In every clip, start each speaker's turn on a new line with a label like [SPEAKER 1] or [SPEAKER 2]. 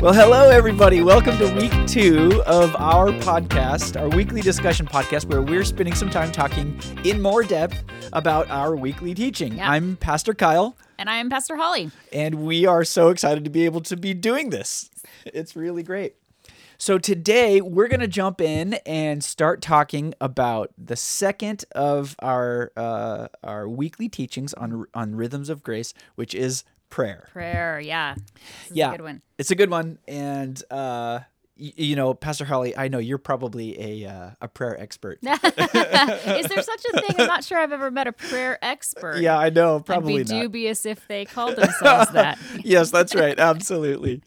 [SPEAKER 1] Well, hello, everybody. Welcome to week two of our podcast, our weekly discussion podcast, where we're spending some time talking in more depth about our weekly teaching.
[SPEAKER 2] Yeah.
[SPEAKER 1] I'm Pastor Kyle,
[SPEAKER 2] And I'm Pastor Holly.
[SPEAKER 1] and we are so excited to be able to be doing this. It's really great. So, today we're going to jump in and start talking about the second of our uh, our weekly teachings on on rhythms of grace, which is prayer.
[SPEAKER 2] Prayer, yeah.
[SPEAKER 1] Yeah,
[SPEAKER 2] good one.
[SPEAKER 1] It's a good one, and uh, y- you know, Pastor Holly, I know you're probably a uh, a prayer expert.
[SPEAKER 2] is there such a thing? I'm not sure I've ever met a prayer expert.
[SPEAKER 1] yeah, I know,
[SPEAKER 2] I'd
[SPEAKER 1] probably
[SPEAKER 2] be
[SPEAKER 1] not.
[SPEAKER 2] dubious if they called themselves that.
[SPEAKER 1] yes, that's right. Absolutely.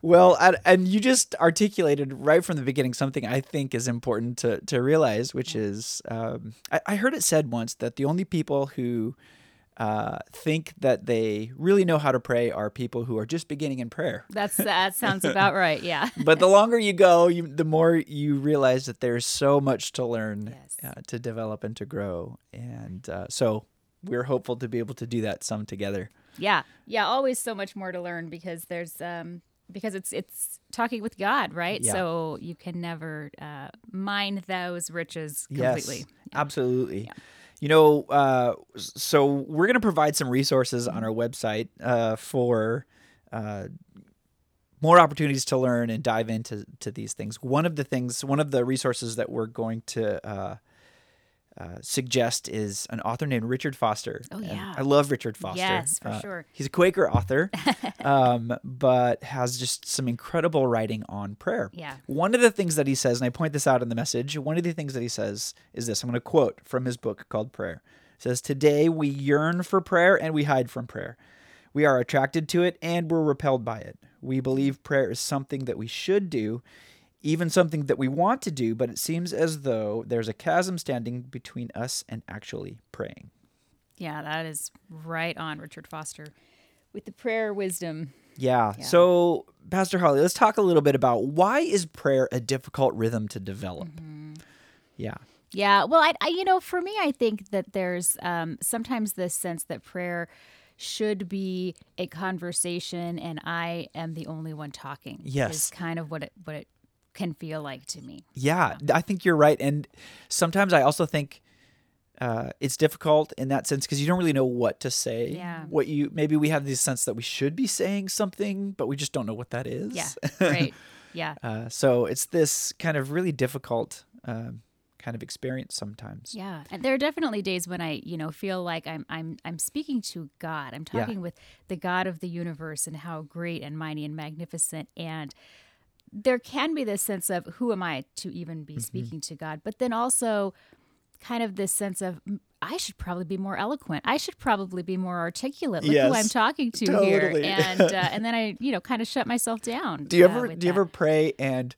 [SPEAKER 1] Well, and, and you just articulated right from the beginning something I think is important to, to realize, which is um, I, I heard it said once that the only people who uh, think that they really know how to pray are people who are just beginning in prayer.
[SPEAKER 2] That's that sounds about right. Yeah.
[SPEAKER 1] But the longer you go, you, the more you realize that there's so much to learn,
[SPEAKER 2] Yes.
[SPEAKER 1] uh, to develop, and to grow. And uh, so we're hopeful to be able to do that some together.
[SPEAKER 2] Yeah. Yeah. Always so much more to learn because there's um because it's it's talking with God, right?
[SPEAKER 1] Yeah.
[SPEAKER 2] So you can never uh, mine those riches completely.
[SPEAKER 1] Yes, absolutely. You know, uh, so we're going to provide some resources on our website uh, for uh, more opportunities to learn and dive into to these things. One of the things, one of the resources that we're going to uh, suggest is an author named Richard Foster.
[SPEAKER 2] Oh,
[SPEAKER 1] And
[SPEAKER 2] yeah.
[SPEAKER 1] I love Richard Foster.
[SPEAKER 2] Yes, for
[SPEAKER 1] Uh,
[SPEAKER 2] sure.
[SPEAKER 1] He's a Quaker author, um, but has just some incredible writing on prayer.
[SPEAKER 2] Yeah.
[SPEAKER 1] One of the things that he says, and I point this out in the message, one of the things that he says is this. I'm going to quote from his book called Prayer. It says, Today we yearn for prayer and we hide from prayer. We are attracted to it and we're repelled by it. We believe prayer is something that we should do, even something that we want to do, but it seems as though there's a chasm standing between us and actually praying.
[SPEAKER 2] Yeah, that is right on Richard Foster with the prayer wisdom.
[SPEAKER 1] Yeah.
[SPEAKER 2] Yeah.
[SPEAKER 1] So, Pastor Holly, let's talk a little bit about why is prayer a difficult rhythm to develop? Yeah.
[SPEAKER 2] Yeah, well, I, I, you know, for me, I think that there's um, sometimes this sense that prayer should be a conversation, and I am the only one talking.
[SPEAKER 1] Yes.
[SPEAKER 2] is kind of what it what it can feel like to me.
[SPEAKER 1] Yeah, I think you're right. And sometimes I also think uh, it's difficult in that sense because you don't really know what to say.
[SPEAKER 2] Yeah.
[SPEAKER 1] What you maybe we have this sense that we should be saying something, but we just don't know what that is.
[SPEAKER 2] Yeah, right. Yeah,
[SPEAKER 1] uh, so it's this kind of really difficult um, kind of experience sometimes.
[SPEAKER 2] yeah. And there are definitely days when I, you know, feel like I'm I'm I'm speaking to God. I'm
[SPEAKER 1] Yeah.
[SPEAKER 2] talking with the God of the universe and how great and mighty and magnificent and there can be this sense of who am I to even
[SPEAKER 1] Mm-hmm.
[SPEAKER 2] be speaking to God, but then also kind of this sense of "Mm, I should probably be more eloquent. I should probably be more articulate. Look who I'm talking to
[SPEAKER 1] totally.
[SPEAKER 2] here, and uh, and then I, you know, kind of shut myself down.
[SPEAKER 1] Do you
[SPEAKER 2] uh,
[SPEAKER 1] ever do you
[SPEAKER 2] that.
[SPEAKER 1] ever pray and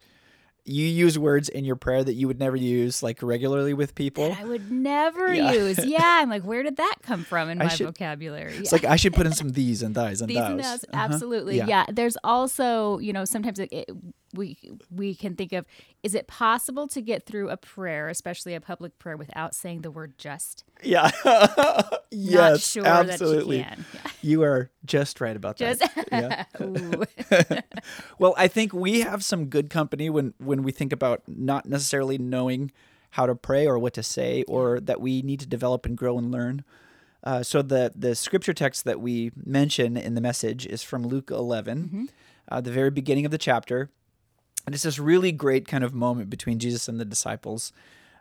[SPEAKER 1] you use words in your prayer that you would never use like regularly with people?
[SPEAKER 2] that I would never
[SPEAKER 1] Yeah.
[SPEAKER 2] use? Yeah, I'm like, where did that come from in
[SPEAKER 1] I
[SPEAKER 2] my
[SPEAKER 1] should-
[SPEAKER 2] vocabulary?
[SPEAKER 1] It's like I should put in some these and thys and
[SPEAKER 2] these
[SPEAKER 1] thous.
[SPEAKER 2] and those
[SPEAKER 1] Uh-huh.
[SPEAKER 2] absolutely
[SPEAKER 1] Yeah.
[SPEAKER 2] yeah. there's also you know sometimes it, it, we we can think of is it possible to get through a prayer especially a public prayer without saying the word just
[SPEAKER 1] Yeah.
[SPEAKER 2] not
[SPEAKER 1] yes,
[SPEAKER 2] sure
[SPEAKER 1] absolutely.
[SPEAKER 2] that you can
[SPEAKER 1] You are just right about
[SPEAKER 2] just
[SPEAKER 1] that. Yeah. Well, I think we have some good company when when we think about not necessarily knowing how to pray or what to say or that we need to develop and grow and learn. Uh, so the the scripture text that we mention in the message is from Luke 11, uh, the very beginning of the chapter, and it's this really great kind of moment between Jesus and the disciples,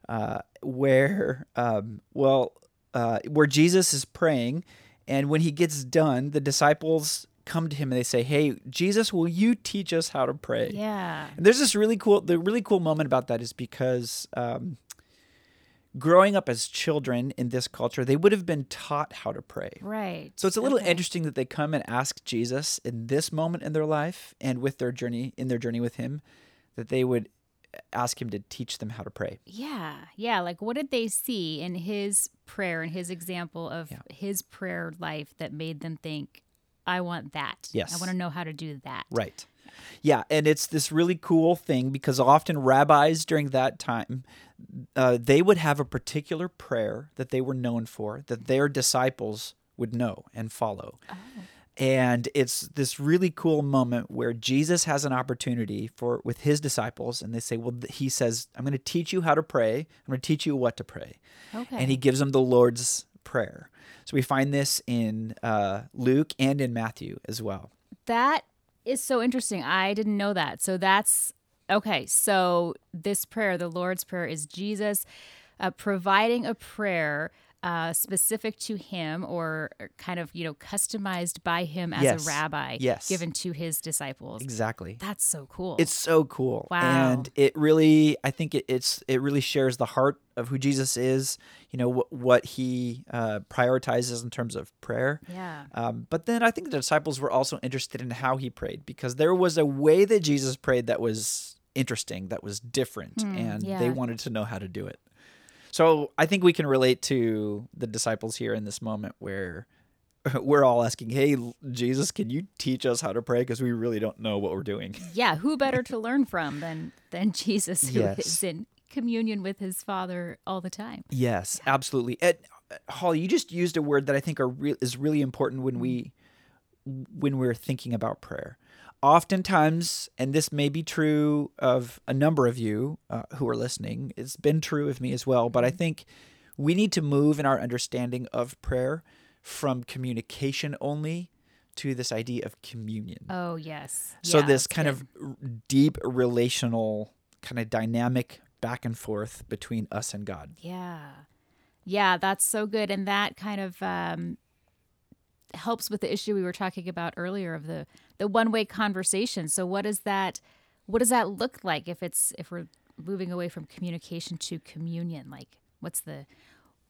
[SPEAKER 1] uh, where um, well, uh, where Jesus is praying, and when he gets done, the disciples come to him and they say, "Hey, Jesus, will you teach us how to pray?"
[SPEAKER 2] yeah
[SPEAKER 1] And there's this really cool, the really cool moment about that is because um, growing up as children in this culture, they would have been taught how to pray.
[SPEAKER 2] right
[SPEAKER 1] So it's a little
[SPEAKER 2] Okay.
[SPEAKER 1] interesting that they come and ask Jesus in this moment in their life and with their journey in their journey with him that they would ask him to teach them how to pray.
[SPEAKER 2] yeah yeah like what did they see in his prayer and his example of
[SPEAKER 1] Yeah.
[SPEAKER 2] his prayer life that made them think i want that
[SPEAKER 1] Yes.
[SPEAKER 2] i want to know how to do that
[SPEAKER 1] Right. Yeah, and it's this really cool thing because often rabbis during that time, uh, they would have a particular prayer that they were known for that their disciples would know and follow. and it's this really cool moment where Jesus has an opportunity for with his disciples, and they say, "Well, he says, I'm going to teach you how to pray. I'm going to teach you what to pray,"
[SPEAKER 2] Okay.
[SPEAKER 1] and he gives them the Lord's prayer. So we find this in uh, Luke and in Matthew as well.
[SPEAKER 2] That is so interesting. I didn't know that. So that's okay. So this prayer, the Lord's Prayer, is Jesus uh, providing a prayer uh, specific to him or kind of, you know, customized by him as
[SPEAKER 1] Yes.
[SPEAKER 2] a rabbi
[SPEAKER 1] Yes.
[SPEAKER 2] given to his disciples.
[SPEAKER 1] Exactly.
[SPEAKER 2] That's so cool.
[SPEAKER 1] It's so cool.
[SPEAKER 2] Wow.
[SPEAKER 1] And it really, I think it, it's, it really shares the heart of who Jesus is, you know, what, what he uh, prioritizes in terms of prayer.
[SPEAKER 2] yeah.
[SPEAKER 1] Um, but then I think the disciples were also interested in how he prayed because there was a way that Jesus prayed that was interesting, that was different, and
[SPEAKER 2] yeah.
[SPEAKER 1] they wanted to know how to do it. So I think we can relate to the disciples here in this moment where we're all asking, "Hey, Jesus, can you teach us how to pray? Because we really don't know what we're doing."
[SPEAKER 2] Yeah. Who better to learn from than, than Jesus, who is
[SPEAKER 1] Yes.
[SPEAKER 2] in communion with his Father all the time?
[SPEAKER 1] Yes, absolutely. And uh, Holly, you just used a word that I think are re- is really important when we when we're thinking about prayer. Oftentimes, and this may be true of a number of you uh, who are listening, it's been true of me as well, but I think we need to move in our understanding of prayer from communication only to this idea of communion.
[SPEAKER 2] Oh, yes.
[SPEAKER 1] So
[SPEAKER 2] Yeah,
[SPEAKER 1] this kind
[SPEAKER 2] good.
[SPEAKER 1] of deep relational kind of dynamic back and forth between us and God.
[SPEAKER 2] Yeah. Yeah, that's so good. And that kind of um, helps with the issue we were talking about earlier of the, the one way conversation. So what does that what does that look like if it's if we're moving away from communication to communion? Like what's the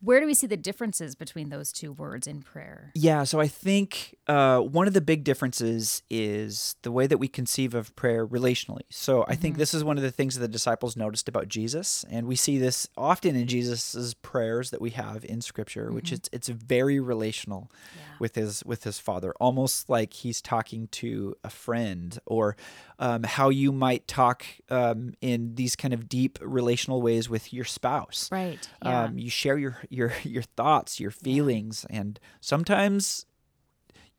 [SPEAKER 2] where do we see the differences between those two words in prayer?
[SPEAKER 1] Yeah, so I think uh, one of the big differences is the way that we conceive of prayer relationally. So I think this is one of the things that the disciples noticed about Jesus, and we see this often in Jesus's prayers that we have in Scripture, which is it's very relational with his with his Father, almost like he's talking to a friend, or um, how you might talk um, in these kind of deep relational ways with your spouse.
[SPEAKER 2] Right. Yeah.
[SPEAKER 1] Um, you share your your your thoughts, your feelings, and sometimes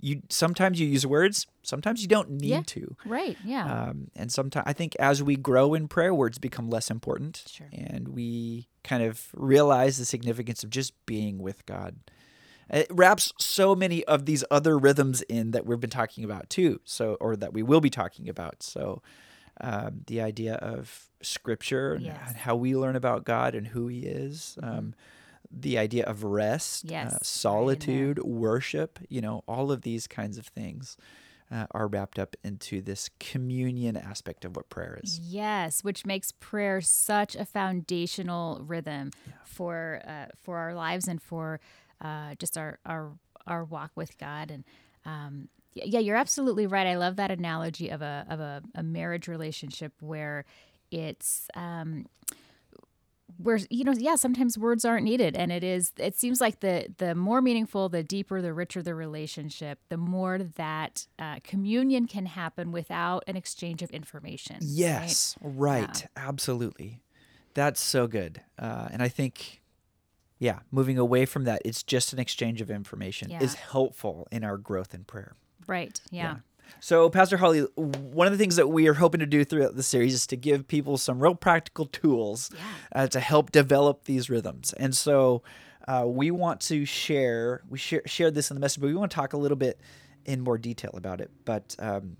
[SPEAKER 1] you sometimes you use words, sometimes you don't need
[SPEAKER 2] Yeah.
[SPEAKER 1] to.
[SPEAKER 2] right. Yeah.
[SPEAKER 1] Um, and sometimes I think as we grow in prayer, words become less important,
[SPEAKER 2] Sure.
[SPEAKER 1] and we kind of realize the significance of just being with God. It wraps so many of these other rhythms in that we've been talking about too. So, or that we will be talking about. So, um, the idea of Scripture and
[SPEAKER 2] Yes.
[SPEAKER 1] How we learn about God and who He is. Um, the idea of rest,
[SPEAKER 2] Yes,
[SPEAKER 1] uh, solitude, worship. You know, all of these kinds of things uh, are wrapped up into this communion aspect of what prayer is.
[SPEAKER 2] Yes, which makes prayer such a foundational rhythm for uh, for our lives and for uh, just our, our our walk with God. And um, yeah, you're absolutely right. I love that analogy of a of a, a marriage relationship where it's um, where you know yeah sometimes words aren't needed and it is it seems like the the more meaningful the deeper the richer the relationship the more that uh, communion can happen without an exchange of information right?
[SPEAKER 1] Yes, right. Absolutely. That's so good. Uh, and I think, yeah, moving away from that, it's just an exchange of information is helpful in our growth in prayer.
[SPEAKER 2] Right. Yeah.
[SPEAKER 1] So, Pastor Holly, one of the things that we are hoping to do throughout the series is to give people some real practical tools uh, to help develop these rhythms. And so, uh, we want to share we share shared this in the message, but we want to talk a little bit in more detail about it. But um,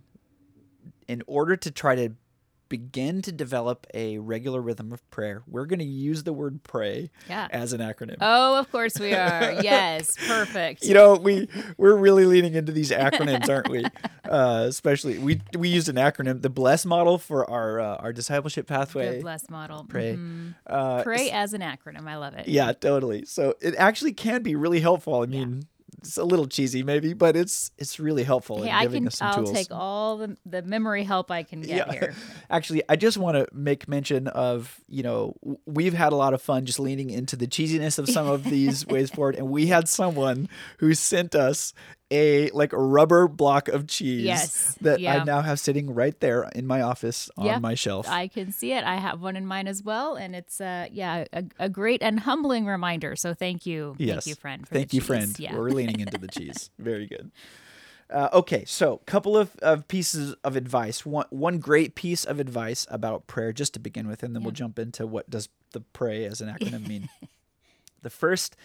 [SPEAKER 1] in order to try to begin to develop a regular rhythm of prayer, we're going to use the word pray
[SPEAKER 2] Yeah.
[SPEAKER 1] as an acronym.
[SPEAKER 2] Oh, of course we are. yes. Perfect.
[SPEAKER 1] You know, we we're really leaning into these acronyms, aren't we? Uh, especially we we used an acronym, the Bless model for our uh, our discipleship pathway.
[SPEAKER 2] the blessed model.
[SPEAKER 1] Pray.
[SPEAKER 2] Mhm.
[SPEAKER 1] Uh,
[SPEAKER 2] Pray as an acronym. I love it.
[SPEAKER 1] yeah, totally. So it actually can be really helpful. I mean, it's a little cheesy maybe, but it's it's really helpful
[SPEAKER 2] Hey,
[SPEAKER 1] in
[SPEAKER 2] I
[SPEAKER 1] giving
[SPEAKER 2] can.
[SPEAKER 1] us some
[SPEAKER 2] I'll
[SPEAKER 1] tools.
[SPEAKER 2] take all the the memory help I can get here.
[SPEAKER 1] Actually, I just want to make mention of, you know, we've had a lot of fun just leaning into the cheesiness of some of these ways forward. And we had someone who sent us a like a rubber block of cheese
[SPEAKER 2] Yes,
[SPEAKER 1] that I now have sitting right there in my office on
[SPEAKER 2] Yeah,
[SPEAKER 1] my shelf.
[SPEAKER 2] I can see it. I have one in mine as well, and it's uh yeah a, a great and humbling reminder. So thank you,
[SPEAKER 1] yes.
[SPEAKER 2] thank you, friend. For
[SPEAKER 1] Thank you,
[SPEAKER 2] cheese.
[SPEAKER 1] friend.
[SPEAKER 2] Yeah.
[SPEAKER 1] We're leaning into the cheese. Very good. Uh, okay, so couple of, of pieces of advice. One one great piece of advice about prayer, just to begin with, and then we'll jump into what does the pray as an acronym mean. the first,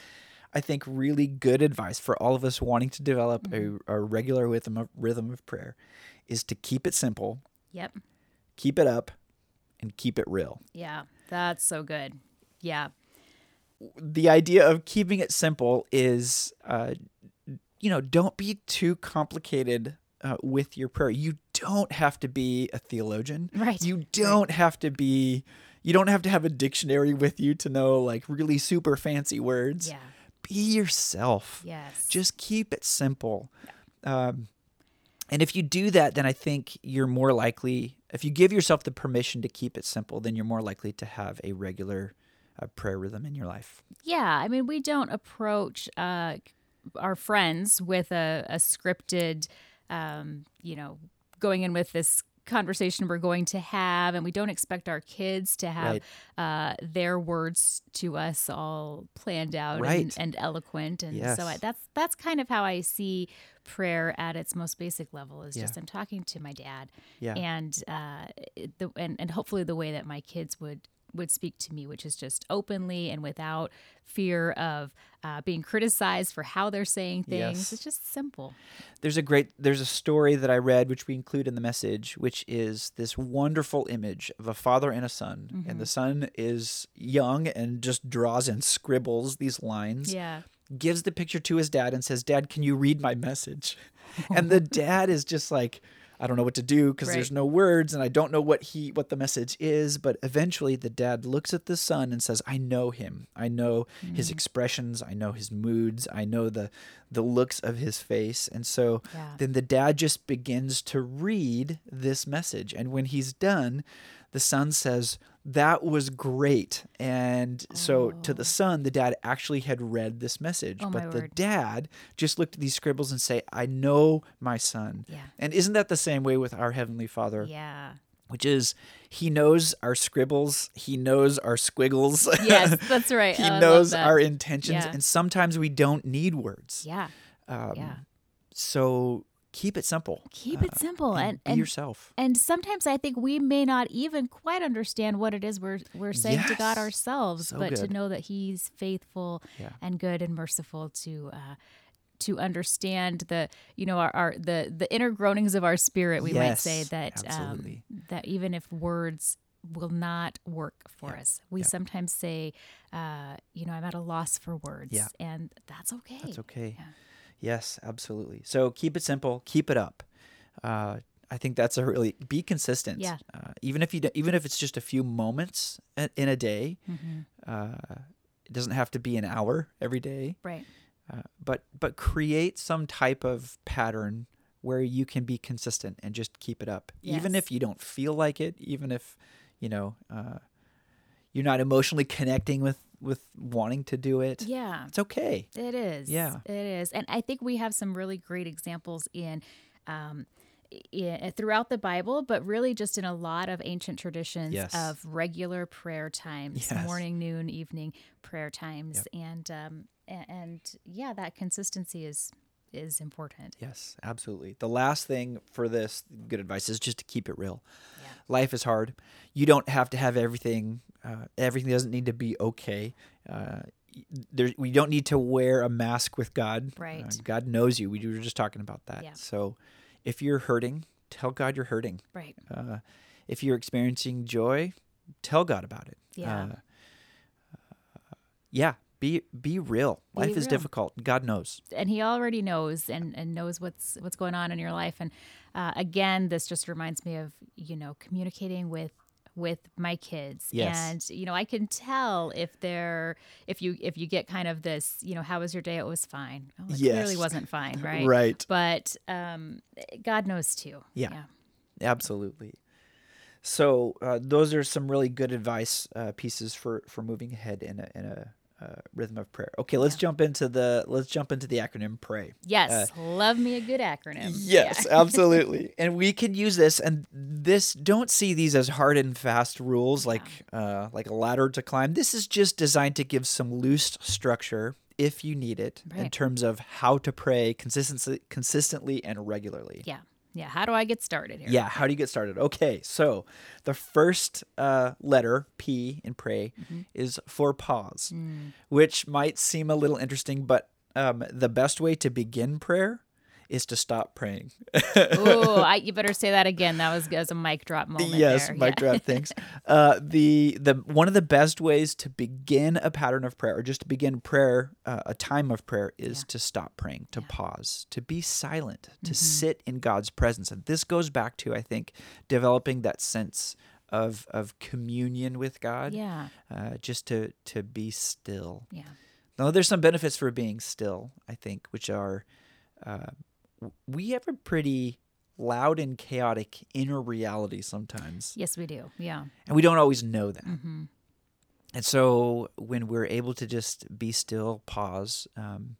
[SPEAKER 1] I think, really good advice for all of us wanting to develop a, a regular rhythm of rhythm of prayer is to keep it simple,
[SPEAKER 2] Yep.
[SPEAKER 1] keep it up, and keep it real.
[SPEAKER 2] Yeah. That's so good. Yeah.
[SPEAKER 1] the idea of keeping it simple is, uh, you know, don't be too complicated uh, with your prayer. You don't have to be a theologian.
[SPEAKER 2] Right,
[SPEAKER 1] You don't have to be. You don't have to have a dictionary with you to know like really super fancy words.
[SPEAKER 2] Yeah.
[SPEAKER 1] Be yourself.
[SPEAKER 2] Yes.
[SPEAKER 1] Just keep it simple. Um, and if you do that, then I think you're more likely, if you give yourself the permission to keep it simple, then you're more likely to have a regular uh, prayer rhythm in your life.
[SPEAKER 2] Yeah, I mean, we don't approach uh, our friends with a, a scripted, um, you know, going in with this conversation we're going to have, and we don't expect our kids to have uh, their words to us all planned out
[SPEAKER 1] Right.
[SPEAKER 2] and, and eloquent. And
[SPEAKER 1] Yes.
[SPEAKER 2] so I, that's that's kind of how I see prayer at its most basic level. Is
[SPEAKER 1] Yeah.
[SPEAKER 2] just I'm talking to my dad,
[SPEAKER 1] Yeah.
[SPEAKER 2] and uh, the and, and hopefully the way that my kids would would speak to me, which is just openly and without fear of uh, being criticized for how they're saying things.
[SPEAKER 1] Yes.
[SPEAKER 2] It's just simple.
[SPEAKER 1] there's a great there's a story that I read which we include in the message which is this wonderful image of a father and a son and the son is young and just draws and scribbles these lines
[SPEAKER 2] Yeah.
[SPEAKER 1] gives the picture to his dad and says dad can you read my message and the dad is just like I don't know what to do because there's no words and I don't know what he what the message is but eventually the dad looks at the son and says I know him. I know his mm. expressions. I know his moods. I know the the looks of his face. And so
[SPEAKER 2] Yeah.
[SPEAKER 1] then the dad just begins to read this message. And when he's done the son says that was great and so to the son the dad actually had read this message
[SPEAKER 2] Oh,
[SPEAKER 1] but the
[SPEAKER 2] word.
[SPEAKER 1] dad just looked at these scribbles and say i know my son
[SPEAKER 2] Yeah.
[SPEAKER 1] and isn't that the same way with our heavenly father
[SPEAKER 2] Yeah.
[SPEAKER 1] which is he knows our scribbles he knows our squiggles
[SPEAKER 2] Yes, that's right.
[SPEAKER 1] he
[SPEAKER 2] Oh,
[SPEAKER 1] knows our intentions
[SPEAKER 2] Yeah.
[SPEAKER 1] and sometimes we don't need words
[SPEAKER 2] Yeah.
[SPEAKER 1] um,
[SPEAKER 2] Yeah.
[SPEAKER 1] so keep it simple
[SPEAKER 2] Keep it simple and,
[SPEAKER 1] be yourself
[SPEAKER 2] and sometimes I think we may not even quite understand what it is we're we're saying to God ourselves,
[SPEAKER 1] So
[SPEAKER 2] but to know that He's faithful
[SPEAKER 1] Yeah.
[SPEAKER 2] and good and merciful to uh, to understand the you know our, our the the inner groanings of our spirit. We might say that um, that even if words will not work for us, we sometimes say, uh, you know, I'm at a loss for words,
[SPEAKER 1] Yeah.
[SPEAKER 2] and that's okay.
[SPEAKER 1] That's okay. Yes, absolutely. So keep it simple. Keep it up. Uh, I think that's a really be consistent.
[SPEAKER 2] Yeah.
[SPEAKER 1] Uh, even if you do, even if it's just a few moments in a day,
[SPEAKER 2] Mm-hmm.
[SPEAKER 1] uh, it doesn't have to be an hour every day.
[SPEAKER 2] Right.
[SPEAKER 1] Uh, but but create some type of pattern where you can be consistent and just keep it up, even if you don't feel like it, even if you know uh, you're not emotionally connecting with with wanting to do it.
[SPEAKER 2] Yeah.
[SPEAKER 1] It's okay.
[SPEAKER 2] It is.
[SPEAKER 1] Yeah.
[SPEAKER 2] It is. And I think we have some really great examples in. Um, throughout the Bible, but really just in a lot of ancient traditions
[SPEAKER 1] Yes.
[SPEAKER 2] of regular prayer times,
[SPEAKER 1] Yes.
[SPEAKER 2] morning, noon, evening prayer times, and um, a- and yeah, that consistency is is important.
[SPEAKER 1] Yes, absolutely. The last thing for this good advice is just to keep it real. Life is hard. You don't have to have everything. Uh, everything doesn't need to be okay. Uh, there, we don't need to wear a mask with God. Uh,
[SPEAKER 2] Right.
[SPEAKER 1] God knows you. We were just talking about that.
[SPEAKER 2] Yeah.
[SPEAKER 1] So, if you're hurting, tell God you're hurting.
[SPEAKER 2] Right.
[SPEAKER 1] Uh, if you're experiencing joy, tell God about it.
[SPEAKER 2] Yeah.
[SPEAKER 1] Uh, yeah. Be be real.
[SPEAKER 2] Be
[SPEAKER 1] Life is difficult. God knows.
[SPEAKER 2] and he already knows and, and knows what's what's going on in your life and uh, again this just reminds me of you know communicating with with my kids
[SPEAKER 1] Yes.
[SPEAKER 2] and you know i can tell if they're if you if you get kind of this you know how was your day it was fine oh, it clearly wasn't fine right
[SPEAKER 1] Right.
[SPEAKER 2] but um god knows too
[SPEAKER 1] Yeah. Absolutely. So uh, those are some really good advice uh, pieces for for moving ahead in a in a uh, rhythm of prayer. Okay, let's jump into the let's jump into the acronym pray.
[SPEAKER 2] yes love me a good acronym
[SPEAKER 1] Uh, Yes, absolutely. And we can use this and this don't see these as hard and fast rules like uh, like a ladder to climb. This is just designed to give some loose structure if you need it in terms of how to pray consistently, consistently and regularly.
[SPEAKER 2] Yeah. Yeah. How do I get started here?
[SPEAKER 1] Yeah, how do you get started? Okay, so the first uh, letter, P in pray,
[SPEAKER 2] Mm-hmm.
[SPEAKER 1] is for pause,
[SPEAKER 2] Mm.
[SPEAKER 1] which might seem a little interesting, but um, the best way to begin prayer is to stop praying.
[SPEAKER 2] Oh, I, you better say that again. That was, as a mic drop moment.
[SPEAKER 1] yes,
[SPEAKER 2] there.
[SPEAKER 1] mic
[SPEAKER 2] Yeah.
[SPEAKER 1] drop. Thanks. Uh, the the one of the best ways to begin a pattern of prayer, or just to begin prayer, uh, a time of prayer, is to stop praying, to pause, to be silent, to
[SPEAKER 2] Mm-hmm.
[SPEAKER 1] sit in God's presence. And this goes back to, I think, developing that sense of of communion with God.
[SPEAKER 2] Yeah.
[SPEAKER 1] Uh, just to to be still.
[SPEAKER 2] Yeah.
[SPEAKER 1] Now, there's some benefits for being still, I think, which are uh, we have a pretty loud and chaotic inner reality sometimes,
[SPEAKER 2] Yes, we do. Yeah.
[SPEAKER 1] and we don't always know that.
[SPEAKER 2] hmm
[SPEAKER 1] And so, when we're able to just be still, pause, um,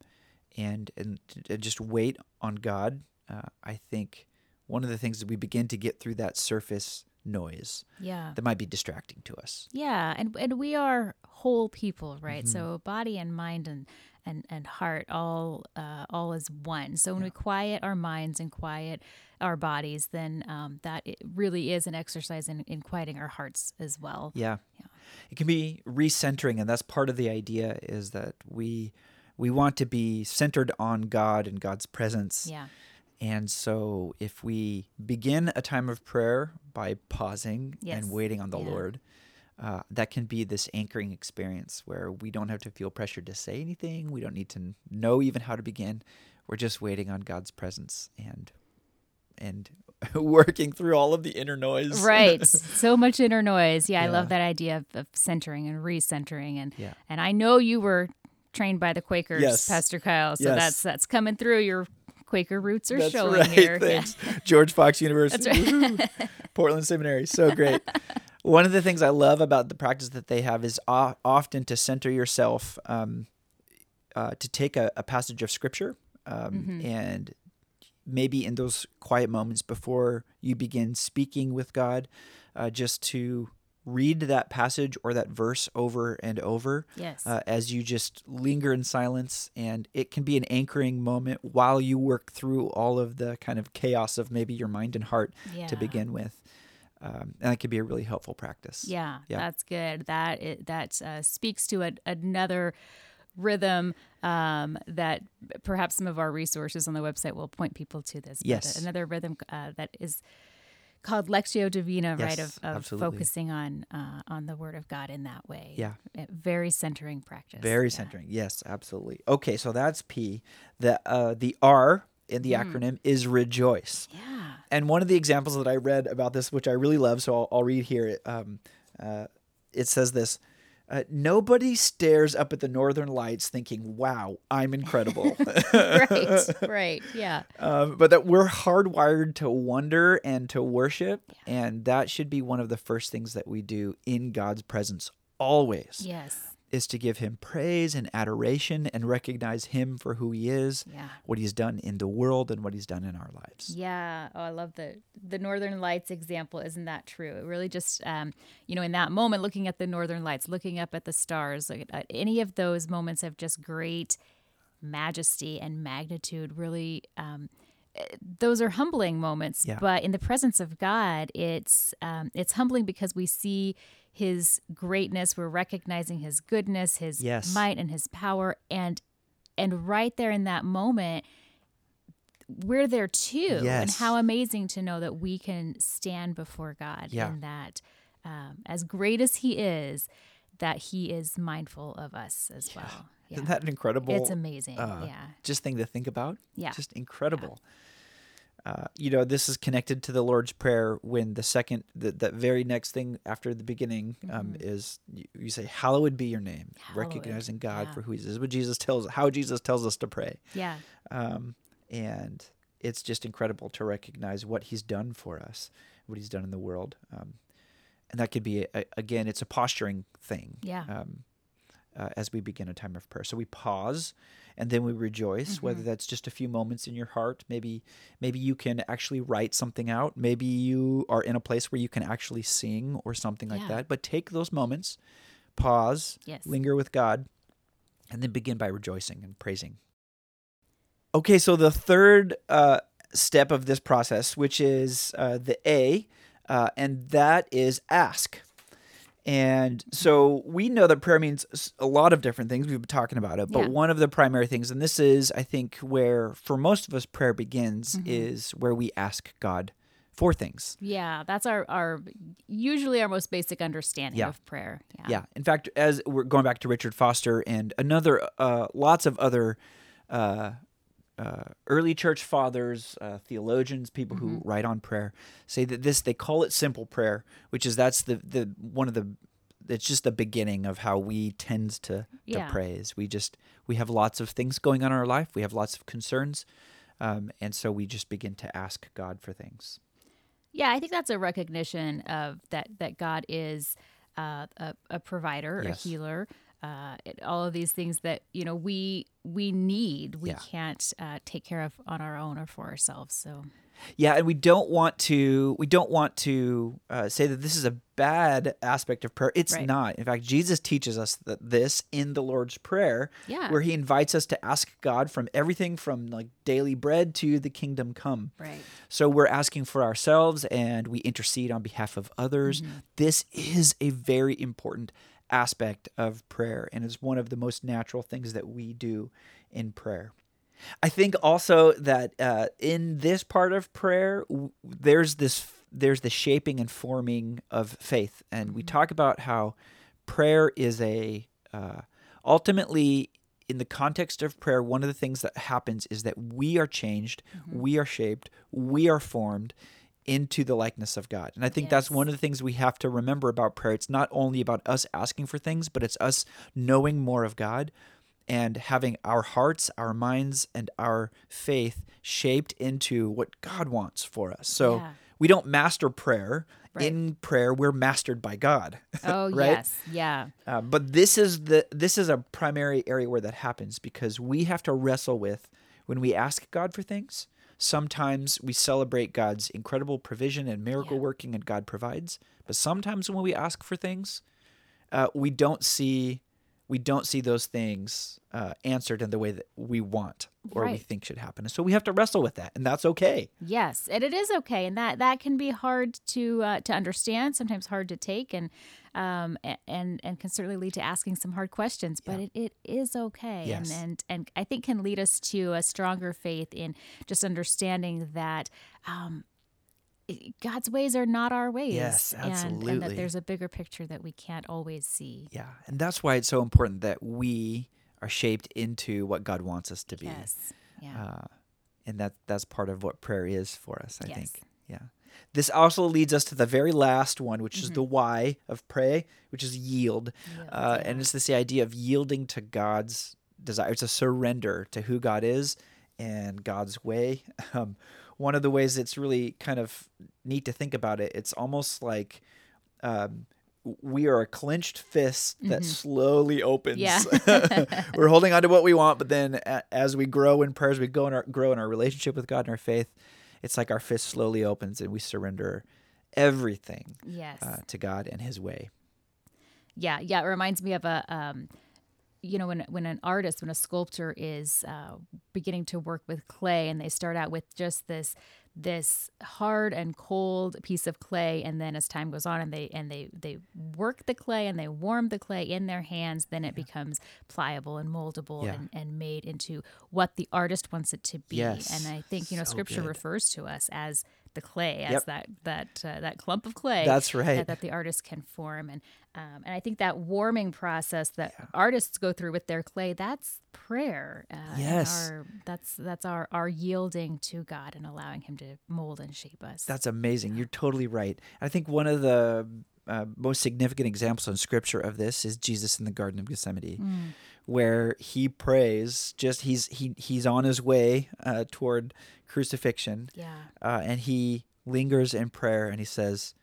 [SPEAKER 1] and and and just wait on God, uh, I think one of the things that we begin to get through that surface noise
[SPEAKER 2] Yeah.
[SPEAKER 1] that might be distracting to us.
[SPEAKER 2] Yeah, and and we are whole people, right?
[SPEAKER 1] Mm-hmm.
[SPEAKER 2] So body and mind and and and heart all uh, all is one. So when we quiet our minds and quiet our bodies, then um, that it really is an exercise in, in quieting our hearts as well.
[SPEAKER 1] Yeah. It can be recentering and that's part of the idea is that we we want to be centered on God and God's presence.
[SPEAKER 2] Yeah,
[SPEAKER 1] And so if we begin a time of prayer by pausing
[SPEAKER 2] Yes.
[SPEAKER 1] and waiting on the
[SPEAKER 2] Yeah.
[SPEAKER 1] Lord, uh, that can be this anchoring experience where we don't have to feel pressured to say anything. We don't need to know even how to begin. We're just waiting on God's presence and and working through all of the inner noise.
[SPEAKER 2] right. so much inner noise. Yeah, I love that idea of, of centering and recentering, and
[SPEAKER 1] Yeah.
[SPEAKER 2] and I know you were trained by the Quakers,
[SPEAKER 1] Yes.
[SPEAKER 2] Pastor Kyle. So
[SPEAKER 1] Yes.
[SPEAKER 2] that's that's coming through. Your Quaker roots are
[SPEAKER 1] That's
[SPEAKER 2] showing
[SPEAKER 1] right.
[SPEAKER 2] here. Yeah.
[SPEAKER 1] Thanks. George Fox University.
[SPEAKER 2] Right.
[SPEAKER 1] Portland Seminary. So great. One of the things I love about the practice that they have is often to center yourself, um, uh, to take a, a passage of scripture um,
[SPEAKER 2] Mm-hmm.
[SPEAKER 1] and maybe in those quiet moments before you begin speaking with God, uh, just to read that passage or that verse over and over
[SPEAKER 2] Yes.
[SPEAKER 1] uh, as you just linger in silence. And it can be an anchoring moment while you work through all of the kind of chaos of maybe your mind and heart to begin with. Um, and that could be a really helpful practice.
[SPEAKER 2] Yeah,
[SPEAKER 1] Yeah.
[SPEAKER 2] that's good. That it, that uh, speaks to a, another rhythm um, that perhaps some of our resources on the website will point people to this.
[SPEAKER 1] Yes.
[SPEAKER 2] another rhythm uh, that is called Lectio Divina, right? Of, of focusing on uh, on the Word of God in that way.
[SPEAKER 1] Yeah.
[SPEAKER 2] Very centering practice.
[SPEAKER 1] Very
[SPEAKER 2] Yeah.
[SPEAKER 1] centering. Yes, absolutely. Okay, so that's P. The uh, the R in the
[SPEAKER 2] Mm.
[SPEAKER 1] acronym is rejoice.
[SPEAKER 2] Yeah.
[SPEAKER 1] And one of the examples that I read about this, which I really love, so I'll, I'll read here. Um, uh, it says this. Uh, nobody stares up at the northern lights thinking, wow, I'm incredible.
[SPEAKER 2] right. Right. Yeah.
[SPEAKER 1] um, but that we're hardwired to wonder and to worship. And that should be one of the first things that we do in God's presence always
[SPEAKER 2] Yes.
[SPEAKER 1] Is to give him praise and adoration and recognize him for who he is,
[SPEAKER 2] Yeah.
[SPEAKER 1] what he's done in the world, and what he's done in our lives.
[SPEAKER 2] Yeah. Oh, I love the the Northern Lights example. Isn't that true? It really just, um, you know, in that moment, looking at the Northern Lights, looking up at the stars, like, uh, any of those moments of just great majesty and magnitude. Really, um, those are humbling moments.
[SPEAKER 1] Yeah.
[SPEAKER 2] But in the presence of God, it's um, it's humbling because we see His greatness. We're recognizing His goodness, His
[SPEAKER 1] Yes.
[SPEAKER 2] might, and His power, and and right there in that moment we're there too. And how amazing to know that we can stand before God
[SPEAKER 1] Yeah.
[SPEAKER 2] and that um, as great as He is, that He is mindful of us as well. Yeah.
[SPEAKER 1] Isn't that an incredible?
[SPEAKER 2] it's amazing.
[SPEAKER 1] uh,
[SPEAKER 2] yeah.
[SPEAKER 1] Just thing to think about.
[SPEAKER 2] Yeah.
[SPEAKER 1] Just incredible. Uh, you know, this is connected to the Lord's Prayer when the second, the, that very next thing after the beginning um, is you, you say, "Hallowed be your name,"
[SPEAKER 2] Mm-hmm. Hallowed,
[SPEAKER 1] recognizing God
[SPEAKER 2] yeah.
[SPEAKER 1] for who He is. Is what Jesus tells, how Jesus tells us to pray.
[SPEAKER 2] Yeah.
[SPEAKER 1] um, and it's just incredible to recognize what he's done for us, what he's done in the world, um, and that could be a, again, it's a posturing thing.
[SPEAKER 2] Yeah.
[SPEAKER 1] Um, uh, as we begin a time of prayer, so we pause, and then we rejoice. Whether
[SPEAKER 2] Mm-hmm.
[SPEAKER 1] that's just a few moments in your heart, maybe maybe you can actually write something out. Maybe you are in a place where you can actually sing or something like
[SPEAKER 2] Yeah.
[SPEAKER 1] that. But take those moments, pause,
[SPEAKER 2] Yes.
[SPEAKER 1] linger with God, and then begin by rejoicing and praising. Okay, so the third uh, step of this process, which is uh, the A, uh, and that is ask. And so we know that prayer means a lot of different things. We've been talking about it, but
[SPEAKER 2] Yeah.
[SPEAKER 1] one of the primary things, and this is, I think, where for most of us prayer begins,
[SPEAKER 2] Mm-hmm.
[SPEAKER 1] is where we ask God for things.
[SPEAKER 2] Yeah, that's our our usually our most basic understanding
[SPEAKER 1] Yeah.
[SPEAKER 2] of prayer. Yeah.
[SPEAKER 1] Yeah. In fact, as we're going back to Richard Foster and another, uh, lots of other uh, uh, early church fathers, uh, theologians, people who
[SPEAKER 2] Mm-hmm.
[SPEAKER 1] write on prayer, say that this they call it simple prayer, which is that's the the one of the it's just the beginning of how we tend to, to
[SPEAKER 2] Yeah.
[SPEAKER 1] pray. Is we just we have lots of things going on in our life, we have lots of concerns, um, and so we just begin to ask God for things.
[SPEAKER 2] Yeah, I think that's a recognition of that that God is uh, a, a provider,
[SPEAKER 1] Yes.
[SPEAKER 2] a healer, uh, it- all of these things that you know we we need. We
[SPEAKER 1] Yeah.
[SPEAKER 2] can't uh, take care of on our own or for ourselves. So
[SPEAKER 1] Yeah, and we don't want to we don't want to uh, say that this is a bad aspect of prayer. It's
[SPEAKER 2] Right.
[SPEAKER 1] not. In fact, Jesus teaches us that this in the Lord's prayer,
[SPEAKER 2] Yeah.
[SPEAKER 1] where He invites us to ask God from everything from like daily bread to the kingdom come.
[SPEAKER 2] right,
[SPEAKER 1] So we're asking for ourselves, and we intercede on behalf of others. This is a very important aspect of prayer, and is one of the most natural things that we do in prayer. I think also that uh, in this part of prayer, w- there's this there's the shaping and forming of faith, and we talk about how prayer is a uh, ultimately in the context of prayer. One of the things that happens is that we are changed, we are shaped, we are formed into the likeness of God. And I think that's one of the things we have to remember about prayer. It's not only about us asking for things, but it's us knowing more of God and having our hearts, our minds, and our faith shaped into what God wants for us. So
[SPEAKER 2] Yeah.
[SPEAKER 1] we don't master prayer.
[SPEAKER 2] Right.
[SPEAKER 1] In prayer, we're mastered by God.
[SPEAKER 2] oh
[SPEAKER 1] Right?
[SPEAKER 2] yes, yeah,
[SPEAKER 1] Uh, but this is the this is a primary area where that happens because we have to wrestle with when we ask God for things. Sometimes we celebrate God's incredible provision and miracle
[SPEAKER 2] Yeah.
[SPEAKER 1] working, and God provides. But sometimes when we ask for things, uh, we don't see we don't see those things uh, answered in the way that we want or we think should happen. And so we have to wrestle with that, and that's okay.
[SPEAKER 2] yes, and it is okay, and that that can be hard to uh, to understand, sometimes hard to take, and um and and can certainly lead to asking some hard questions. But it, it is okay,
[SPEAKER 1] Yes.
[SPEAKER 2] and and and I think can lead us to a stronger faith in just understanding that. Um, God's ways are not our ways.
[SPEAKER 1] Yes,
[SPEAKER 2] And, and that there's a bigger picture that we can't always see.
[SPEAKER 1] Yeah, and that's Y it's so important that we are shaped into what God wants us to be.
[SPEAKER 2] Yes. Yeah.
[SPEAKER 1] uh, and that that's part of what prayer is for us. I
[SPEAKER 2] Yes.
[SPEAKER 1] think. Yeah. This also leads us to the very last one, which is the
[SPEAKER 2] Mm-hmm.
[SPEAKER 1] why of pray, which is yield,
[SPEAKER 2] Yield,
[SPEAKER 1] uh, and it's this idea of yielding to God's desire. It's a surrender to who God is and God's way. Um, one of the ways it's really kind of neat to think about it, it's almost like um, we are a clenched fist that slowly opens.
[SPEAKER 2] Mm-hmm. Yeah.
[SPEAKER 1] We're holding on to what we want, but then a- as we grow in prayers, we go in our, grow in our relationship with God and our faith. It's like our fist slowly opens and we surrender everything
[SPEAKER 2] yes.
[SPEAKER 1] uh, to God and His way.
[SPEAKER 2] Yeah, yeah. It reminds me of a, um, you know, when when an artist, when a sculptor is uh, beginning to work with clay, and they start out with just this this hard and cold piece of clay, and then as time goes on, and they and they they work the clay and they warm the clay in their hands, then it becomes pliable and moldable
[SPEAKER 1] Yeah.
[SPEAKER 2] and, and made into what the artist wants it to be.
[SPEAKER 1] Yes.
[SPEAKER 2] And I think you know,
[SPEAKER 1] So
[SPEAKER 2] Scripture
[SPEAKER 1] good.
[SPEAKER 2] refers to us as the clay, as
[SPEAKER 1] Yep.
[SPEAKER 2] that that uh, that clump of clay
[SPEAKER 1] That's right.
[SPEAKER 2] that, that the artist can form and um, and I think that warming process that artists go through with their clay that's prayer uh,
[SPEAKER 1] Yes.
[SPEAKER 2] our, that's that's our our yielding to God and allowing him to mold and shape us
[SPEAKER 1] That's amazing. You're totally right. I think one of the uh, most significant examples in Scripture of this is Jesus in the Garden of Gethsemane, where he prays. Just he's he he's on his way uh, toward crucifixion,
[SPEAKER 2] yeah
[SPEAKER 1] uh, and he lingers in prayer and he says,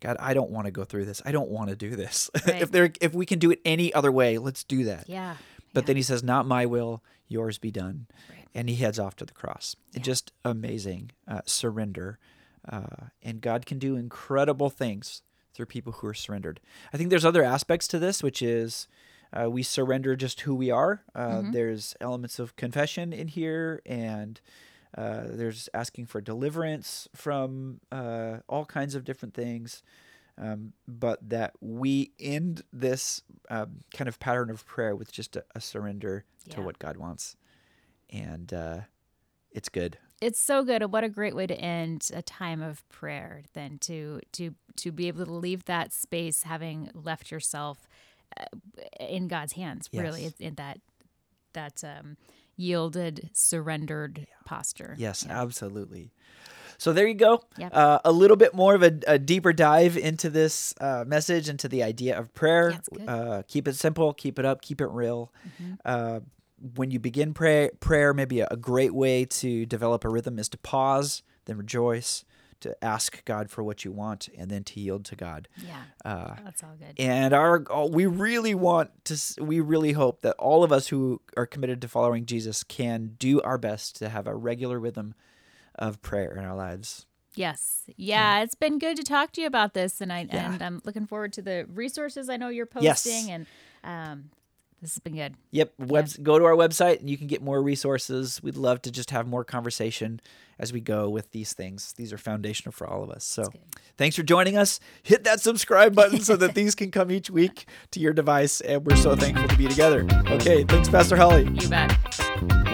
[SPEAKER 1] "God, I don't want to go through this. I don't want to do this.
[SPEAKER 2] Right.
[SPEAKER 1] if there if we can do it any other way, let's do that."
[SPEAKER 2] yeah
[SPEAKER 1] But then he says, "Not my will, yours be done,"
[SPEAKER 2] Right.
[SPEAKER 1] and he heads off to the cross.
[SPEAKER 2] Yeah.
[SPEAKER 1] Just amazing uh, surrender, uh, and God can do incredible things through people who are surrendered. I think there's other aspects to this, which is uh, we surrender just who we are. Uh, There's elements of confession in here, and uh, there's asking for deliverance from uh, all kinds of different things. Um, but that we end this um, kind of pattern of prayer with just a, a surrender to what God wants, and uh, it's good.
[SPEAKER 2] it's so good and what a great way to end a time of prayer than to to to be able to leave that space having left yourself uh, in god's hands really
[SPEAKER 1] Yes.
[SPEAKER 2] in that that um yielded surrendered posture
[SPEAKER 1] Yes,
[SPEAKER 2] Yeah.
[SPEAKER 1] absolutely. So there you go.
[SPEAKER 2] Yep.
[SPEAKER 1] Uh, a little bit more of a, a deeper dive into this uh, message, into the idea of prayer.
[SPEAKER 2] Yeah,
[SPEAKER 1] uh, keep it simple, keep it up, keep it real.
[SPEAKER 2] Mm-hmm.
[SPEAKER 1] Uh, when you begin pray, prayer, maybe a, a great way to develop a rhythm is to pause, then rejoice, to ask God for what you want, and then to yield to God.
[SPEAKER 2] yeah
[SPEAKER 1] Uh,
[SPEAKER 2] that's all good
[SPEAKER 1] and our we really want to we really hope that all of us who are committed to following Jesus can do our best to have a regular rhythm of prayer in our lives.
[SPEAKER 2] Yes. Yeah, it's been good to talk to you about this and I
[SPEAKER 1] Yeah.
[SPEAKER 2] and I'm looking forward to the resources I know you're
[SPEAKER 1] Yes.
[SPEAKER 2] posting and um this has been good.
[SPEAKER 1] Yep, webs- go to our website and you can get more resources. We'd love to just have more conversation as we go with these things. These are foundational for all of us. So, thanks for joining us. Hit that subscribe button so that these can come each week to your device and we're so thankful to be together. Okay, thanks Pastor Holly.
[SPEAKER 2] You bet.